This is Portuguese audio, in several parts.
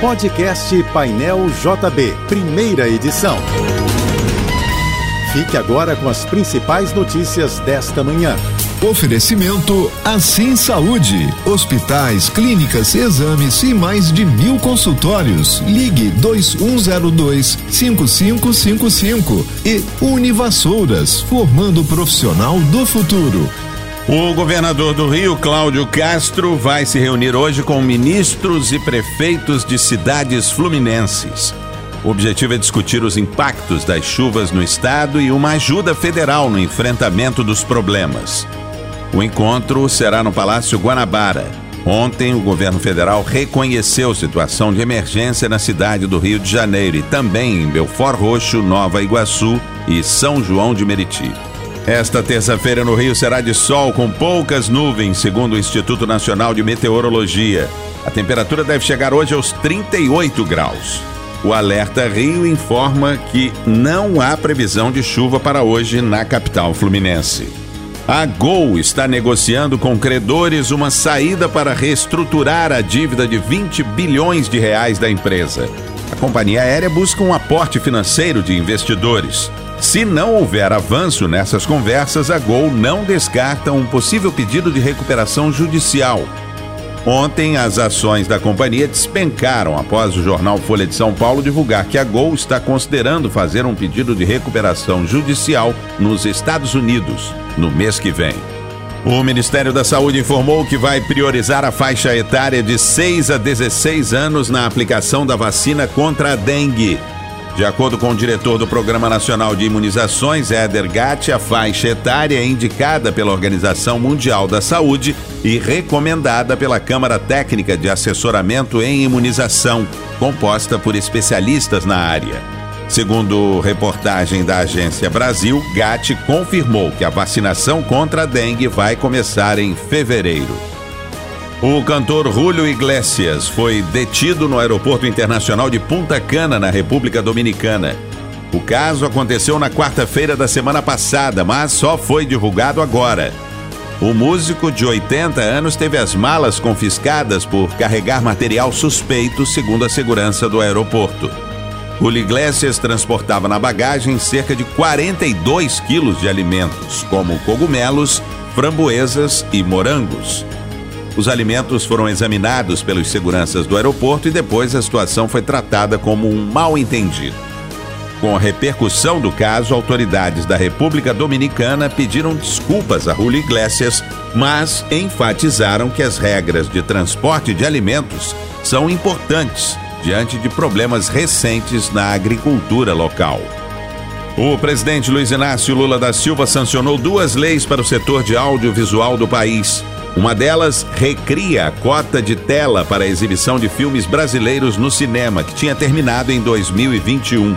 Podcast Painel JB, primeira edição. Fique agora com as principais notícias desta manhã. Oferecimento Assim Saúde. Hospitais, clínicas, exames e mais de mil consultórios. Ligue 2102 5555 e Univassouras, formando o profissional do futuro. O governador do Rio, Cláudio Castro, vai se reunir hoje com ministros e prefeitos de cidades fluminenses. O objetivo é discutir os impactos das chuvas no estado e uma ajuda federal no enfrentamento dos problemas. O encontro será no Palácio Guanabara. Ontem, o governo federal reconheceu situação de emergência na cidade do Rio de Janeiro e também em Belfort Roxo, Nova Iguaçu e São João de Meriti. Esta terça-feira no Rio será de sol com poucas nuvens, segundo o Instituto Nacional de Meteorologia. A temperatura deve chegar hoje aos 38 graus. O Alerta Rio informa que não há previsão de chuva para hoje na capital fluminense. A Gol está negociando com credores uma saída para reestruturar a dívida de 20 bilhões de reais da empresa. A companhia aérea busca um aporte financeiro de investidores. Se não houver avanço nessas conversas, a Gol não descarta um possível pedido de recuperação judicial. Ontem, as ações da companhia despencaram após o jornal Folha de São Paulo divulgar que a Gol está considerando fazer um pedido de recuperação judicial nos Estados Unidos no mês que vem. O Ministério da Saúde informou que vai priorizar a faixa etária de 6 a 16 anos na aplicação da vacina contra a dengue. De acordo com o diretor do Programa Nacional de Imunizações, Éder Gatti, a faixa etária é indicada pela Organização Mundial da Saúde e recomendada pela Câmara Técnica de Assessoramento em Imunização, composta por especialistas na área. Segundo reportagem da Agência Brasil, Gatti confirmou que a vacinação contra a dengue vai começar em fevereiro. O cantor Julio Iglesias foi detido no Aeroporto Internacional de Punta Cana, na República Dominicana. O caso aconteceu na quarta-feira da semana passada, mas só foi divulgado agora. O músico de 80 anos teve as malas confiscadas por carregar material suspeito, segundo a segurança do aeroporto. Julio Iglesias transportava na bagagem cerca de 42 quilos de alimentos, como cogumelos, framboesas e morangos. Os alimentos foram examinados pelos seguranças do aeroporto e depois a situação foi tratada como um mal-entendido. Com a repercussão do caso, autoridades da República Dominicana pediram desculpas a Julio Iglesias, mas enfatizaram que as regras de transporte de alimentos são importantes diante de problemas recentes na agricultura local. O presidente Luiz Inácio Lula da Silva sancionou duas leis para o setor de audiovisual do país. Uma delas recria a cota de tela para a exibição de filmes brasileiros no cinema, que tinha terminado em 2021.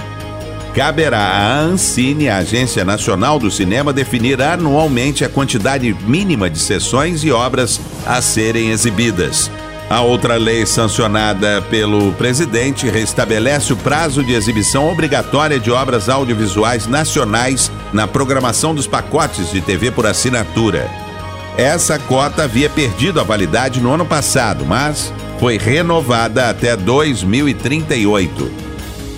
Caberá à Ancine, a Agência Nacional do Cinema, definir anualmente a quantidade mínima de sessões e obras a serem exibidas. A outra lei sancionada pelo presidente restabelece o prazo de exibição obrigatória de obras audiovisuais nacionais na programação dos pacotes de TV por assinatura. Essa cota havia perdido a validade no ano passado, mas foi renovada até 2038.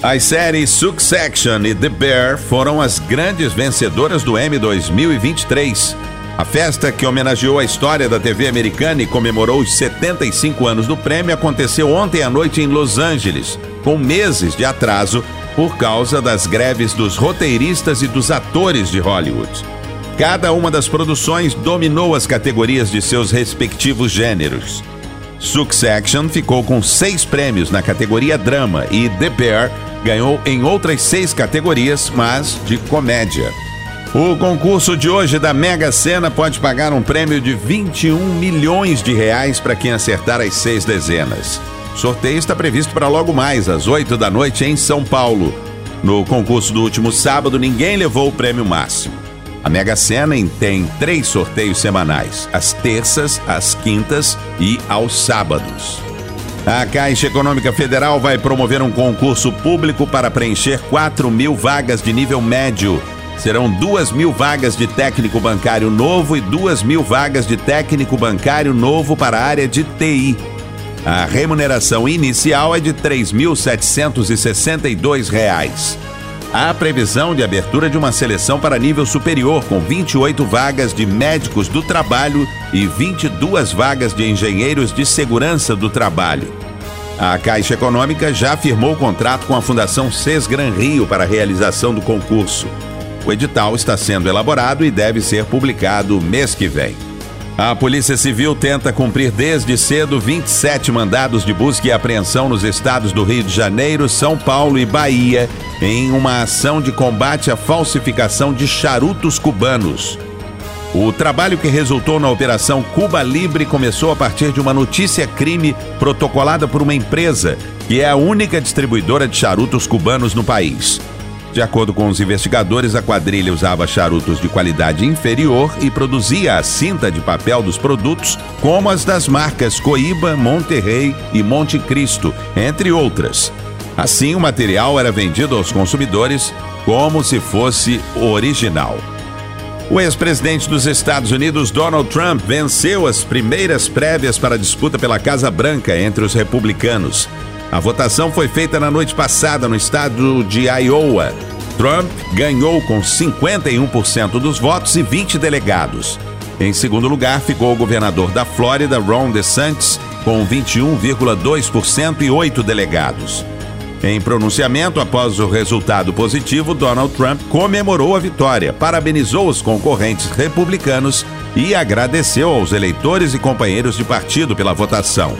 As séries Succession e The Bear foram as grandes vencedoras do Emmy 2023. A festa que homenageou a história da TV americana e comemorou os 75 anos do prêmio aconteceu ontem à noite em Los Angeles, com meses de atraso por causa das greves dos roteiristas e dos atores de Hollywood. Cada uma das produções dominou as categorias de seus respectivos gêneros. Succession ficou com seis prêmios na categoria drama e The Bear ganhou em outras seis categorias, mas de comédia. O concurso de hoje da Mega Sena pode pagar um prêmio de 21 milhões de reais para quem acertar as seis dezenas. O sorteio está previsto para logo mais, às 8 da noite, em São Paulo. No concurso do último sábado, ninguém levou o prêmio máximo. A Mega Sena tem três sorteios semanais: às terças, às quintas e aos sábados. A Caixa Econômica Federal vai promover um concurso público para preencher 4 mil vagas de nível médio. Serão 2 mil vagas de técnico bancário novo e 2 mil vagas de técnico bancário novo para a área de TI. A remuneração inicial é de R$ 3.762. Há previsão de abertura de uma seleção para nível superior, com 28 vagas de médicos do trabalho e 22 vagas de engenheiros de segurança do trabalho. A Caixa Econômica já firmou contrato com a Fundação Sesgran Rio para a realização do concurso. O edital está sendo elaborado e deve ser publicado mês que vem. A Polícia Civil tenta cumprir desde cedo 27 mandados de busca e apreensão nos estados do Rio de Janeiro, São Paulo e Bahia, em uma ação de combate à falsificação de charutos cubanos. O trabalho que resultou na Operação Cuba Libre começou a partir de uma notícia crime protocolada por uma empresa que é a única distribuidora de charutos cubanos no país. De acordo com os investigadores, a quadrilha usava charutos de qualidade inferior e produzia a cinta de papel dos produtos, como as das marcas Coíba, Monterrey e Monte Cristo, entre outras. Assim, o material era vendido aos consumidores como se fosse original. O ex-presidente dos Estados Unidos, Donald Trump, venceu as primeiras prévias para a disputa pela Casa Branca entre os republicanos. A votação foi feita na noite passada no estado de Iowa. Trump ganhou com 51% dos votos e 20 delegados. Em segundo lugar ficou o governador da Flórida, Ron DeSantis, com 21,2% e 8 delegados. Em pronunciamento após o resultado positivo, Donald Trump comemorou a vitória, parabenizou os concorrentes republicanos e agradeceu aos eleitores e companheiros de partido pela votação.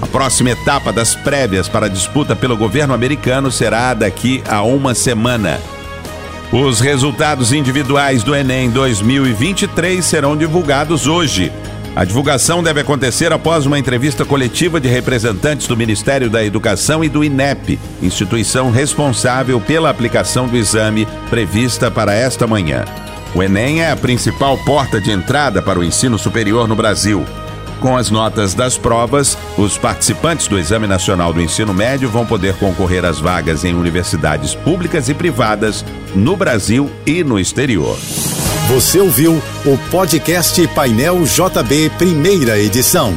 A próxima etapa das prévias para a disputa pelo governo americano será daqui a uma semana. Os resultados individuais do Enem 2023 serão divulgados hoje. A divulgação deve acontecer após uma entrevista coletiva de representantes do Ministério da Educação e do INEP, instituição responsável pela aplicação do exame prevista para esta manhã. O Enem é a principal porta de entrada para o ensino superior no Brasil. Com as notas das provas, os participantes do Exame Nacional do Ensino Médio vão poder concorrer às vagas em universidades públicas e privadas no Brasil e no exterior. Você ouviu o podcast Painel JB, primeira edição.